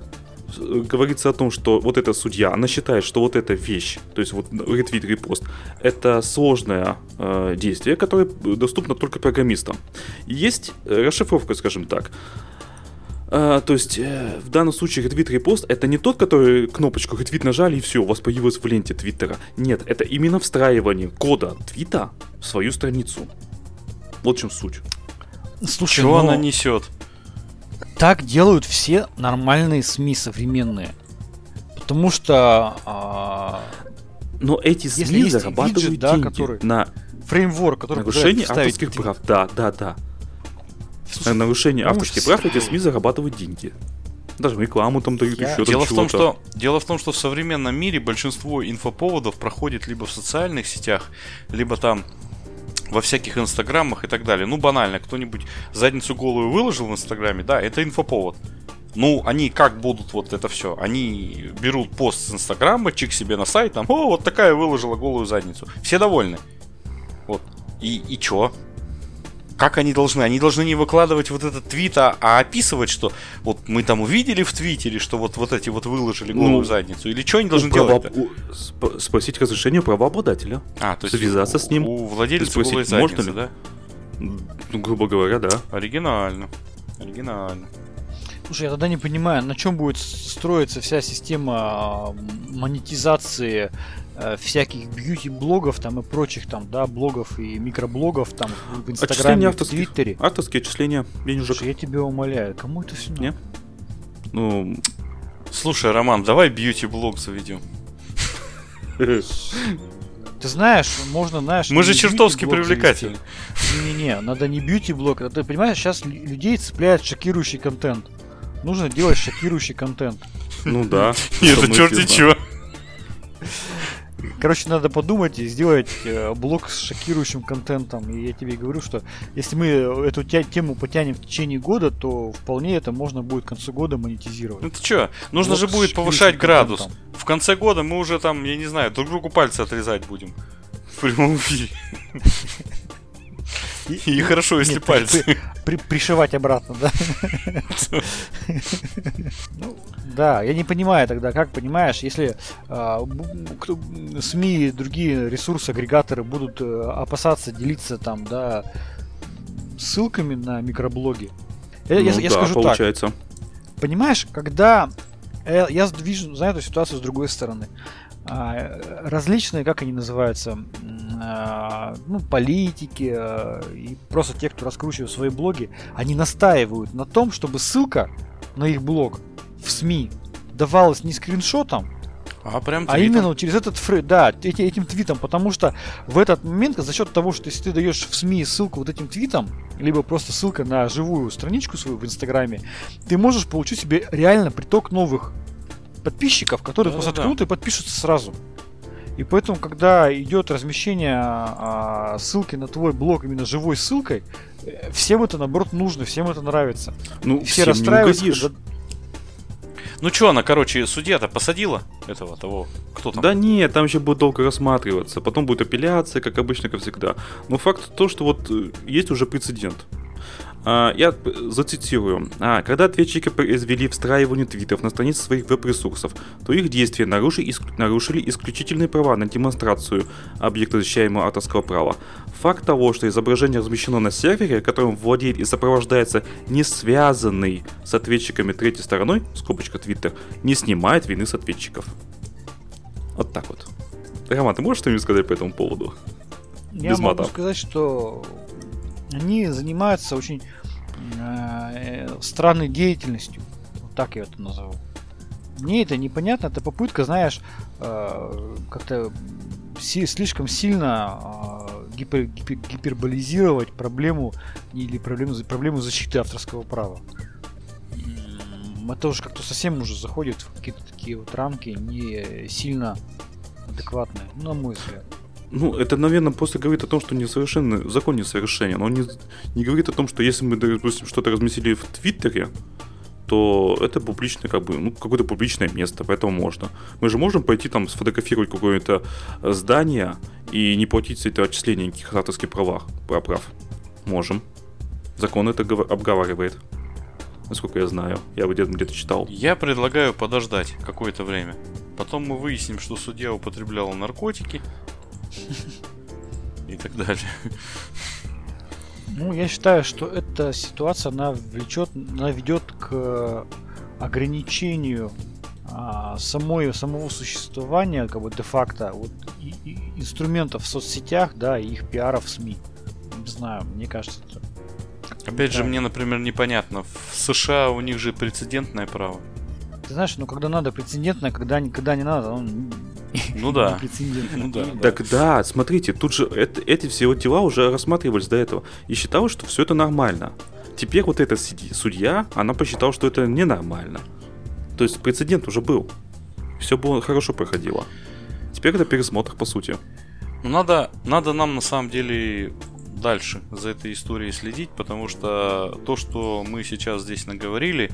э, говорится о том, что вот эта судья, она считает, что вот эта вещь, то есть вот ретвит, репост, это сложное э, действие, которое доступно только программистам. Есть э, расшифровка, скажем так. А, то есть, э, в данном случае ретвит репост это не тот, который кнопочку ретвит нажали и все, у вас появилось в ленте твиттера. Нет, это именно встраивание кода твита в свою страницу. Вот в чем суть. Слушай, Чего ну, она несет? так делают все нормальные СМИ современные. Потому что а, Но эти Если СМИ есть зарабатывают виджет, да, деньги который на фреймворк, который нарушение авторских прав. Да, да, да. Слушай, На нарушение ну, авторских прав эти СМИ зарабатывают деньги. Даже рекламу там дают, Я- еще Дело там в том, что дело в том, что в современном мире большинство инфоповодов проходит либо в социальных сетях, либо там во всяких инстаграмах и так далее. Ну, банально, кто-нибудь задницу голую выложил в инстаграме, да, это инфоповод. Ну, они как будут вот это все? Они берут пост с инстаграма, чик себе на сайт, там, о, вот такая выложила голую задницу. Все довольны. Вот. И, и чё? Как они должны? Они должны не выкладывать вот этот твит, а, а описывать, что вот мы там увидели в твиттере, что вот, вот эти вот выложили голую Ну, задницу. Или что они должны право- делать? у- сп- спросить разрешение у правообладателя. А, то есть связаться у, с ним, У владельца спросить, голой можно задницы, ли? да? Ну, грубо говоря, да. Оригинально. Оригинально. Слушай, я тогда не понимаю, на чем будет строиться вся система а, монетизации э, всяких бьюти-блогов там и прочих там, да, блогов и микроблогов там в Инстаграме, в. Твиттере. Авторские отчисления денежек. Слушай, я тебя умоляю, кому это все Не? Ну, Слушай, Роман, давай бьюти-блог заведем. Ты знаешь, можно, знаешь... Мы же чертовски привлекательны. Не-не-не, надо не бьюти-блог. это, Ты понимаешь, сейчас лю- людей цепляет шокирующий контент. Нужно делать шокирующий контент. ну да. Нет, это черти честно. Короче, надо подумать и сделать э, блог с шокирующим контентом. И я тебе говорю, что если мы эту тему потянем в течение года, то вполне это можно будет к концу года монетизировать. Ну ты чё, нужно Вот же будет повышать градус. контентом. В конце года мы уже там, я не знаю, друг другу пальцы отрезать будем. В прямом эфире. И хорошо, если Нет, пальцы. При- пришивать обратно, да? Ну, Да, я не понимаю тогда, как понимаешь, если а, СМИ и другие ресурсы, агрегаторы будут э, опасаться делиться там, да, ссылками на микроблоги. Я, я- Ну я да, скажу так, получается. Понимаешь, когда э, я вижу, знаю эту ситуацию с другой стороны. А, различные, как они называются, а, ну, политики э, и просто те, кто раскручивает свои блоги, они настаивают на том, чтобы ссылка на их блог в СМИ давалась не скриншотом, А прям а именно через этот фрейм, да, эти- этим твитом, потому что в этот момент за счет того, что если ты даешь в СМИ ссылку вот этим твитом, либо просто ссылка на живую страничку свою в Инстаграме, ты можешь получить себе реально приток новых подписчиков, которые просто Да-да-да. ткнут и подпишутся сразу. И поэтому, когда идет размещение а, ссылки на твой блог именно живой ссылкой, э, всем это наоборот нужно, всем это нравится. Ну, Все всем не расстраиваются, когда- Ну чё она, короче, судья-то посадила этого, того, кто там? Да нет, там еще будет долго рассматриваться, потом будет апелляция, как обычно, как всегда. Но факт то, что вот э, есть уже прецедент. А, Я зацитирую. А, когда ответчики произвели встраивание твитов на страницы своих веб-ресурсов, то их действия нарушили, иск- нарушили исключительные права на демонстрацию объекта защищаемого авторского права. Факт того, что изображение размещено на сервере, которым владеет и сопровождается не связанный с ответчиками третьей стороной, скобочка Twitter, не снимает вины с ответчиков. Вот так вот. Роман, ты можешь что-нибудь сказать по этому поводу? Я Без могу мата. сказать, что они занимаются очень э, странной деятельностью. Вот так я это назову. Мне это непонятно, это попытка, знаешь, э, как-то си- слишком сильно э, гипер- гипер- гиперболизировать проблему или проблему, проблему защиты авторского права. Это уже как-то совсем уже заходит в какие-то такие вот рамки не сильно адекватные, на мой взгляд. Ну, это, наверное, просто говорит о том, что несовершенный, закон несовершенен. Он не, не говорит о том, что если мы, допустим, что-то разместили в Твиттере, то это публичное, как бы, ну, какое-то публичное место, поэтому можно. Мы же можем пойти там сфотографировать какое-то здание и не платить за это отчисления никаких авторских правах, прав. Можем. Закон это гова- обговаривает. Насколько я знаю. Я где-то где-то читал. Я предлагаю подождать какое-то время. Потом мы выясним, что судья употребляла наркотики. И так далее. Ну, я считаю, что эта ситуация, она влечет, она ведет к ограничению а, самой, самого существования, как бы де-факто, вот, и- и инструментов в соцсетях, да, и их пиара в СМИ. Не знаю, мне кажется, это... Опять же, мне, например, непонятно. В США у них же прецедентное право. Ты знаешь, ну когда надо прецедентно, когда, когда не надо, он Ну да. Ну да. Так да, смотрите, тут же эти все дела уже рассматривались до этого. И считалось, что все это нормально. Теперь вот эта судья, она посчитала, что это ненормально. То есть прецедент уже был. Все было хорошо проходило. Теперь это пересмотр, по сути. Ну, надо, надо нам на самом деле дальше за этой историей следить, потому что то, что мы сейчас здесь наговорили,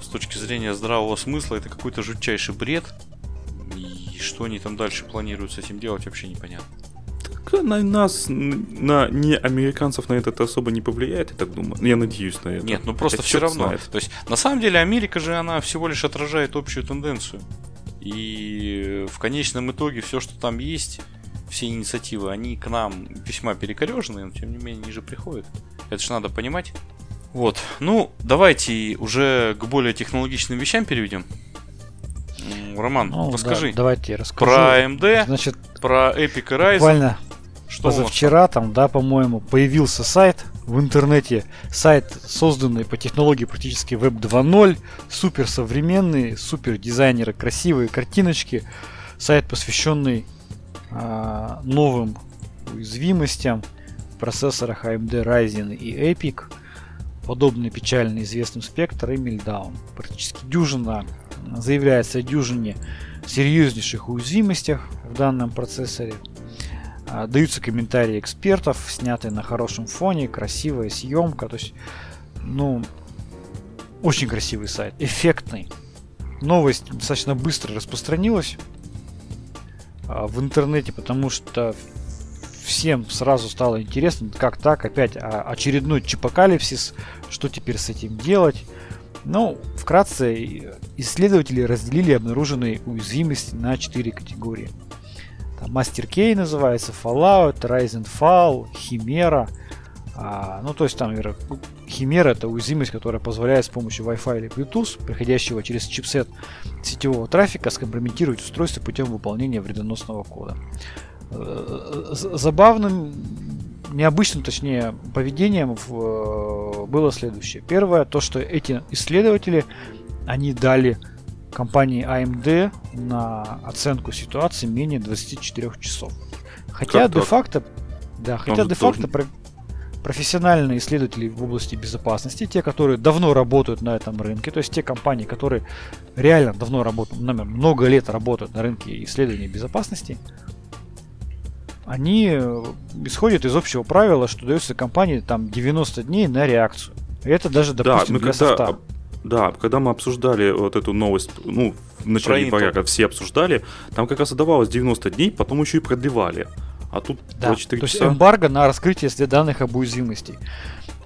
с точки зрения здравого смысла, это какой-то жутчайший бред. И что они там дальше планируют с этим делать, вообще непонятно. Так на нас, на не американцев на это особо не повлияет, я так думаю. Я надеюсь на это. Нет, ну просто Хотя все равно. знает. То есть, на самом деле, Америка же, она всего лишь отражает общую тенденцию. И в конечном итоге все, что там есть, все инициативы, они к нам весьма перекореженные, но тем не менее они же приходят. Это же надо понимать. Вот. Ну, давайте уже к более технологичным вещам перейдем. Роман, ну, расскажи. Да, давайте я расскажу. Про AMD, Значит, про Epic и Ryzen. Буквально что позавчера там, да, по-моему, появился сайт в интернете. Сайт, созданный по технологии практически Web 2.0. Супер современный, супер дизайнеры, красивые картиночки. Сайт, посвященный а, новым уязвимостям в процессорах AMD Ryzen и Epic. Подобный печально известным спектр и Meltdown. Практически дюжина заявляется о дюжине серьезнейших уязвимостях в данном процессоре. А, даются комментарии экспертов, снятые на хорошем фоне, красивая съемка. То есть, ну, очень красивый сайт, эффектный. Новость достаточно быстро распространилась а, в интернете, потому что всем сразу стало интересно, как так, опять а, очередной чипокалипсис, что теперь с этим делать. Ну, вкратце, исследователи разделили обнаруженные уязвимости на четыре категории. Там Master Key называется, Fallout, Rise and Fall, Chimera. А, ну, то есть там Chimera это уязвимость, которая позволяет с помощью Wi-Fi или Bluetooth, приходящего через чипсет сетевого трафика, скомпрометировать устройство путем выполнения вредоносного кода. Э, забавным необычным, точнее, поведением в, э, было следующее. Первое, то, что эти исследователи, они дали компании AMD на оценку ситуации менее 24 часов. Хотя де-факто, да, хотя де-факто про, профессиональные исследователи в области безопасности, те, которые давно работают на этом рынке, то есть те компании, которые реально давно работают, много лет работают на рынке исследования безопасности, они э, исходят из общего правила, что дается компании там 90 дней на реакцию. И это даже, допустим, да, мы для когда, софта. Да, когда мы обсуждали вот эту новость, ну, в начале января, как все обсуждали, там как раз давалось 90 дней, потом еще и продлевали. А тут да, 24 то часа. есть эмбарго на раскрытие данных об уязвимости.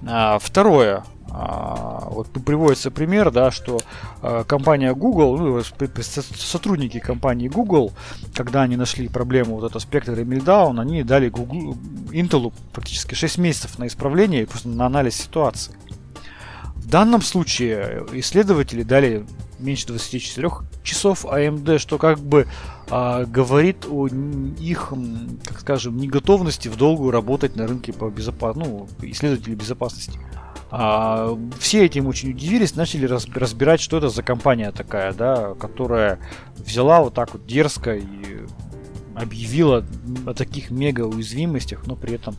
А, второе. А, вот приводится пример, да, что а, компания Google, ну, сотрудники компании Google, когда они нашли проблему вот это спектр и Meltdown, они дали Google, Intel практически 6 месяцев на исправление и просто на анализ ситуации. В данном случае исследователи дали меньше 24 часов AMD, что как бы а, говорит о их, как скажем, неготовности в долгую работать на рынке по безопасности, ну, исследователи безопасности. А, все этим очень удивились, начали разбирать, что это за компания такая, да, которая взяла вот так вот дерзко и объявила о таких мега уязвимостях, но при этом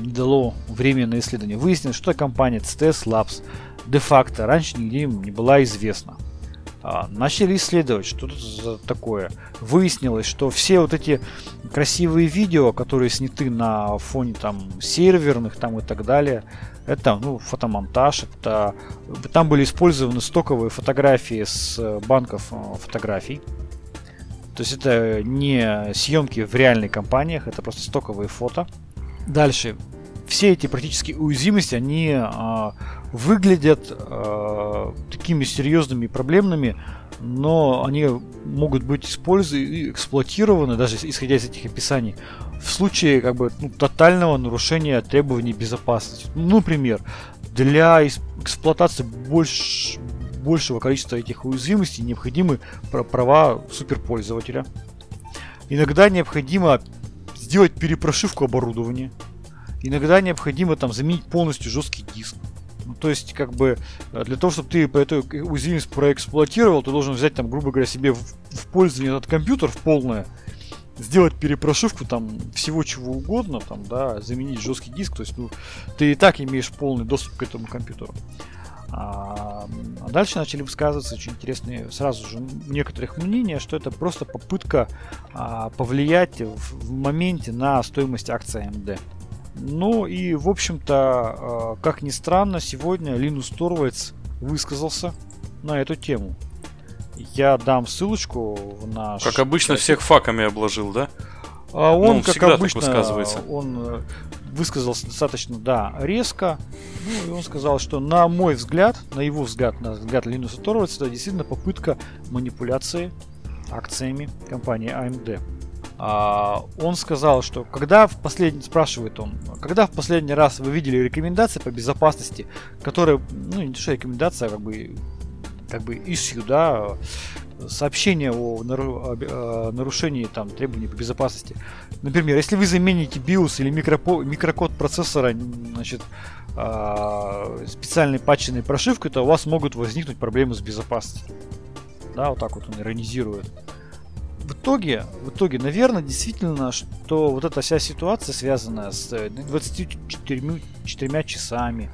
не дало время на исследование. Выяснилось, что компания CTS Labs де-факто раньше нигде им не была известна. А, начали исследовать, что это за такое. Выяснилось, что все вот эти красивые видео, которые сняты на фоне там серверных там и так далее, это ну, фотомонтаж, это там были использованы стоковые фотографии с банков э, фотографий. То есть это не съемки в реальных компаниях, это просто стоковые фото. Дальше. Все эти практически уязвимости, они э, выглядят э, такими серьезными проблемными, но они могут быть использованы и эксплуатированы, даже исходя из этих описаний, в случае как бы ну, тотального нарушения требований безопасности. Ну, например, для эксплуатации больш, большего количества этих уязвимостей необходимы права суперпользователя. Иногда необходимо сделать перепрошивку оборудования. Иногда необходимо там заменить полностью жесткий диск. Ну, то есть, как бы, для того, чтобы ты эту уязвимость проэксплуатировал, ты должен взять, там, грубо говоря, себе в, в пользование этот компьютер в полное, сделать перепрошивку там всего чего угодно, там, да, заменить жесткий диск, то есть, ну, ты и так имеешь полный доступ к этому компьютеру. А, а дальше начали высказываться очень интересные сразу же некоторых мнения, что это просто попытка а, повлиять в, в моменте на стоимость акций AMD. Ну и, в общем-то, а, как ни странно, сегодня Линус Торвальдс высказался на эту тему. Я дам ссылочку в наш... Как обычно, всех факами обложил, да? А он, ну, он как обычно, высказывается. он э, высказался достаточно, да, резко. Ну, и он сказал, что на мой взгляд, на его взгляд, на взгляд Линуса Торвальдса, это действительно попытка манипуляции акциями компании AMD. А, он сказал, что когда в последний, спрашивает он, когда в последний раз вы видели рекомендации по безопасности, которые, ну не что рекомендация, а как бы, как бы issue, да, сообщение о, о нарушении там требований по безопасности. Например, если вы замените BIOS или микропо, микрокод процессора, значит, э, специальной патченной прошивкой, то у вас могут возникнуть проблемы с безопасностью. Да, вот так вот он иронизирует в итоге, в итоге, наверное, действительно, что вот эта вся ситуация, связанная с 24 4 часами,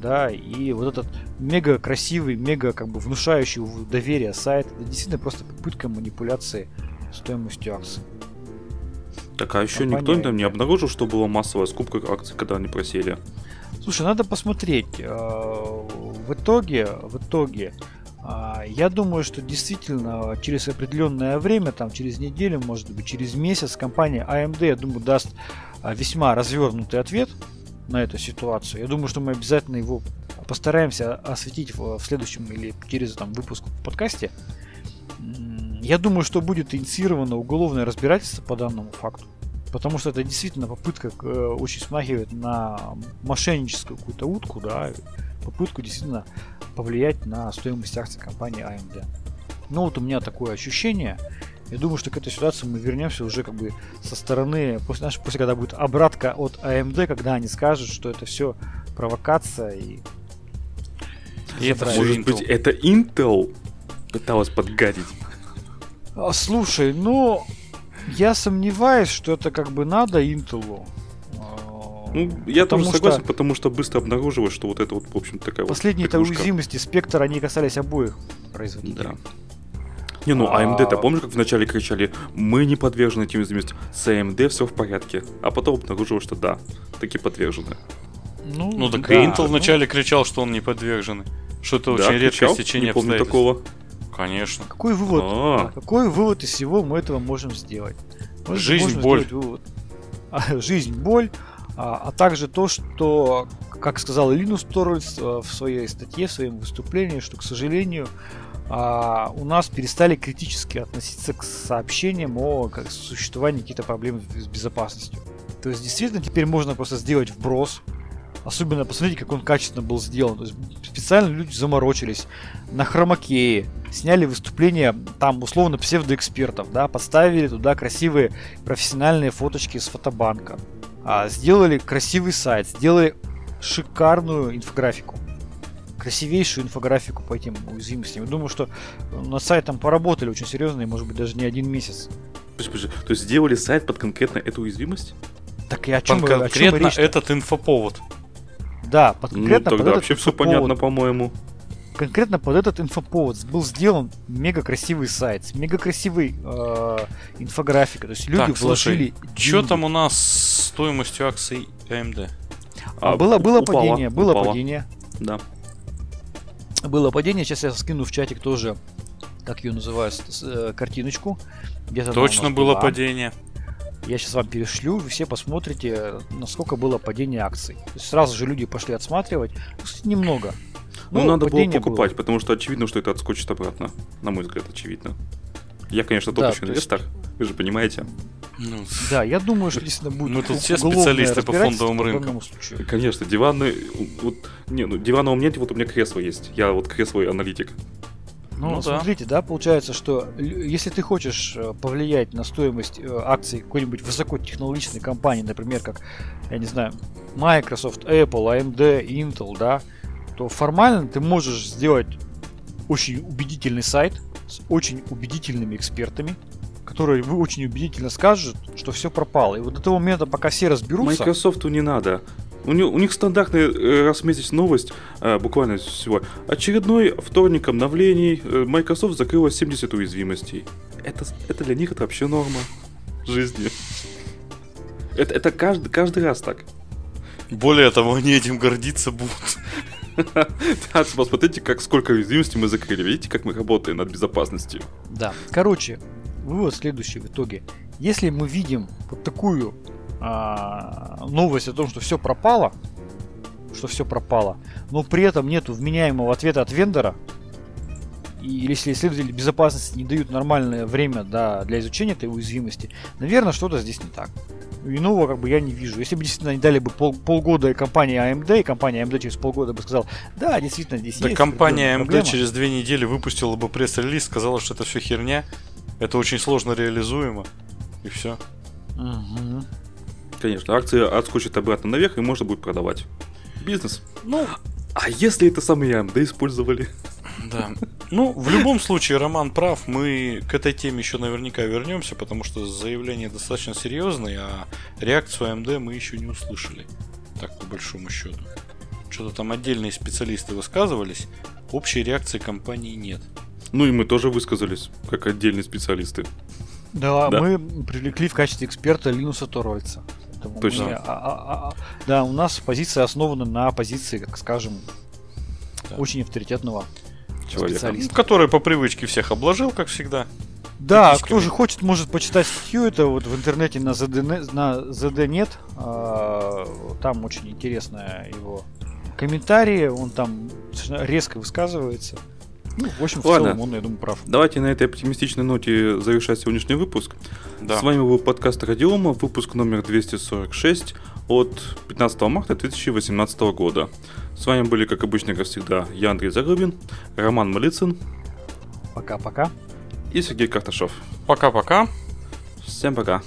да, и вот этот мега красивый, мега как бы внушающий доверие сайт, это действительно просто попытка манипуляции стоимостью акций. Так, а еще Компания... никто там не обнаружил, что была массовая скупка акций, когда они просели? Слушай, надо посмотреть. А, в итоге, в итоге, я думаю, что действительно через определенное время, там через неделю, может быть через месяц, компания AMD, я думаю, даст а, весьма развернутый ответ на эту ситуацию. Я думаю, что мы обязательно его постараемся осветить в, следующем или через там, выпуск в подкасте. Я думаю, что будет инициировано уголовное разбирательство по данному факту. Потому что это действительно попытка э, очень смахивает на мошенническую какую-то утку, да, попытку действительно повлиять на стоимость акций компании AMD. Ну вот у меня такое ощущение. Я думаю, что к этой ситуации мы вернемся уже как бы со стороны, после, знаешь, после когда будет обратка от AMD, когда они скажут, что это все провокация и... И это может быть это Intel пыталась подгадить? А, слушай, ну я сомневаюсь, что это как бы надо Intel. Ну, я потому тоже согласен, что... потому что быстро обнаружилось, что вот это вот, в общем, такая Последние вот Последние уязвимости спектра, они касались обоих производителей. Да. Не, ну AMD-то, а... помнишь, как вначале кричали, мы не подвержены этим уязвимостям, с AMD все в порядке, а потом обнаружилось, что да, таки подвержены. Ну, ну так да, и Intel ну... вначале кричал, что он не подверженный. Что это да, очень редкое стечение не помню такого. Конечно. Какой вывод? А-а-а. Какой вывод из всего мы этого можем сделать? Мы Жизнь, боль. Вывод. Жизнь, боль, а, а также то, что, как сказал Линус Торвальдс э, в своей статье, в своем выступлении, что, к сожалению, а, у нас перестали критически относиться к сообщениям о существовании каких-то проблем с безопасностью. То есть, действительно, теперь можно просто сделать вброс, Особенно посмотрите, как он качественно был сделан. То есть специально люди заморочились на хромакее, сняли выступления там условно псевдоэкспертов, да, поставили туда красивые профессиональные фоточки с фотобанка сделали красивый сайт, сделали шикарную инфографику. Красивейшую инфографику по этим уязвимостям. Я думаю, что над сайтом поработали очень серьезно, и может быть даже не один месяц. То есть сделали сайт под конкретно эту уязвимость? Так и о чем, под конкретно о чем этот инфоповод. Да, под ну, конкретно ну, тогда под вообще все понятно, по-моему конкретно под этот инфоповод был сделан мега красивый сайт с мега красивой э, инфографикой. То есть люди так, вложили. Что там у нас с стоимостью акций AMD? А, было было упала, падение, было упала. падение. Да. Было падение. Сейчас я скину в чатик тоже, как ее называют, э, картиночку. Где-то Точно было была. падение. Я сейчас вам перешлю, вы все посмотрите, насколько было падение акций. То есть сразу же люди пошли отсматривать. Ну, кстати, немного. Ну, ну надо было покупать, было. потому что очевидно, что это отскочит обратно. На мой взгляд, очевидно. Я, конечно, тот да, еще инвестор, есть... вы же понимаете. Ну, да, я думаю, что действительно будет. Мы тут все специалисты по фондовым рынкам. Конечно, диваны. Вот, не, ну дивана у меня вот у меня кресло есть. Я вот кресловый аналитик. Ну, ну смотрите, да. да, получается, что если ты хочешь э, повлиять на стоимость э, акций какой-нибудь высокотехнологичной компании, например, как, я не знаю, Microsoft, Apple, AMD, Intel, да, то формально ты можешь сделать очень убедительный сайт с очень убедительными экспертами, которые вы очень убедительно скажут, что все пропало. И вот до того момента, пока все разберутся... Microsoft не надо. У, них, у них стандартный э, раз в месяц новость, э, буквально всего. Очередной вторник обновлений э, Microsoft закрыла 70 уязвимостей. Это, это для них это вообще норма жизни. Это, это каждый, каждый раз так. Более того, они этим гордиться будут. Да, посмотрите, как сколько уязвимостей мы закрыли. Видите, как мы работаем над безопасностью. Да. Короче, вывод следующий в итоге. Если мы видим вот такую а, новость о том, что все пропало, что все пропало, но при этом нету вменяемого ответа от вендора, и если исследователи безопасности не дают нормальное время да, для изучения этой уязвимости, наверное, что-то здесь не так. Иного как бы я не вижу. Если бы действительно они дали бы пол, полгода компании AMD, и компания AMD через полгода бы сказала, да, действительно, здесь Да есть компания AMD проблема». через две недели выпустила бы пресс-релиз, сказала, что это все херня, это очень сложно реализуемо, и все. Мгм. Конечно, акции отскочат обратно наверх и можно будет продавать. Бизнес. Ну, А если это самые AMD использовали? Да. Ну, в любом случае, Роман прав. Мы к этой теме еще наверняка вернемся, потому что заявление достаточно серьезное, а реакцию AMD мы еще не услышали. Так, по большому счету. Что-то там отдельные специалисты высказывались, общей реакции компании нет. Ну и мы тоже высказались, как отдельные специалисты. да, Да. мы привлекли в качестве эксперта Линуса Торвальца. Точно. мы, а- а- а- да, у нас позиция основана на позиции, как скажем, Да. очень авторитетного Человека. специалиста. Который по привычке всех обложил, как всегда. Да, кто же хочет, может почитать статью, это вот в интернете на ZDNet, на ZDNet, а, там очень интересная его комментарии, он там резко высказывается. Ну, в общем, в Ладно. целом он, я думаю, прав. Давайте на этой оптимистичной ноте завершать сегодняшний выпуск. Да. С вами был подкаст Радиома, выпуск номер 246 от 15 марта 2018 года. С вами были, как обычно, как всегда, я Андрей Зарубин, Роман Малицын Пока-пока. и Сергей Карташов. Пока-пока. Всем пока.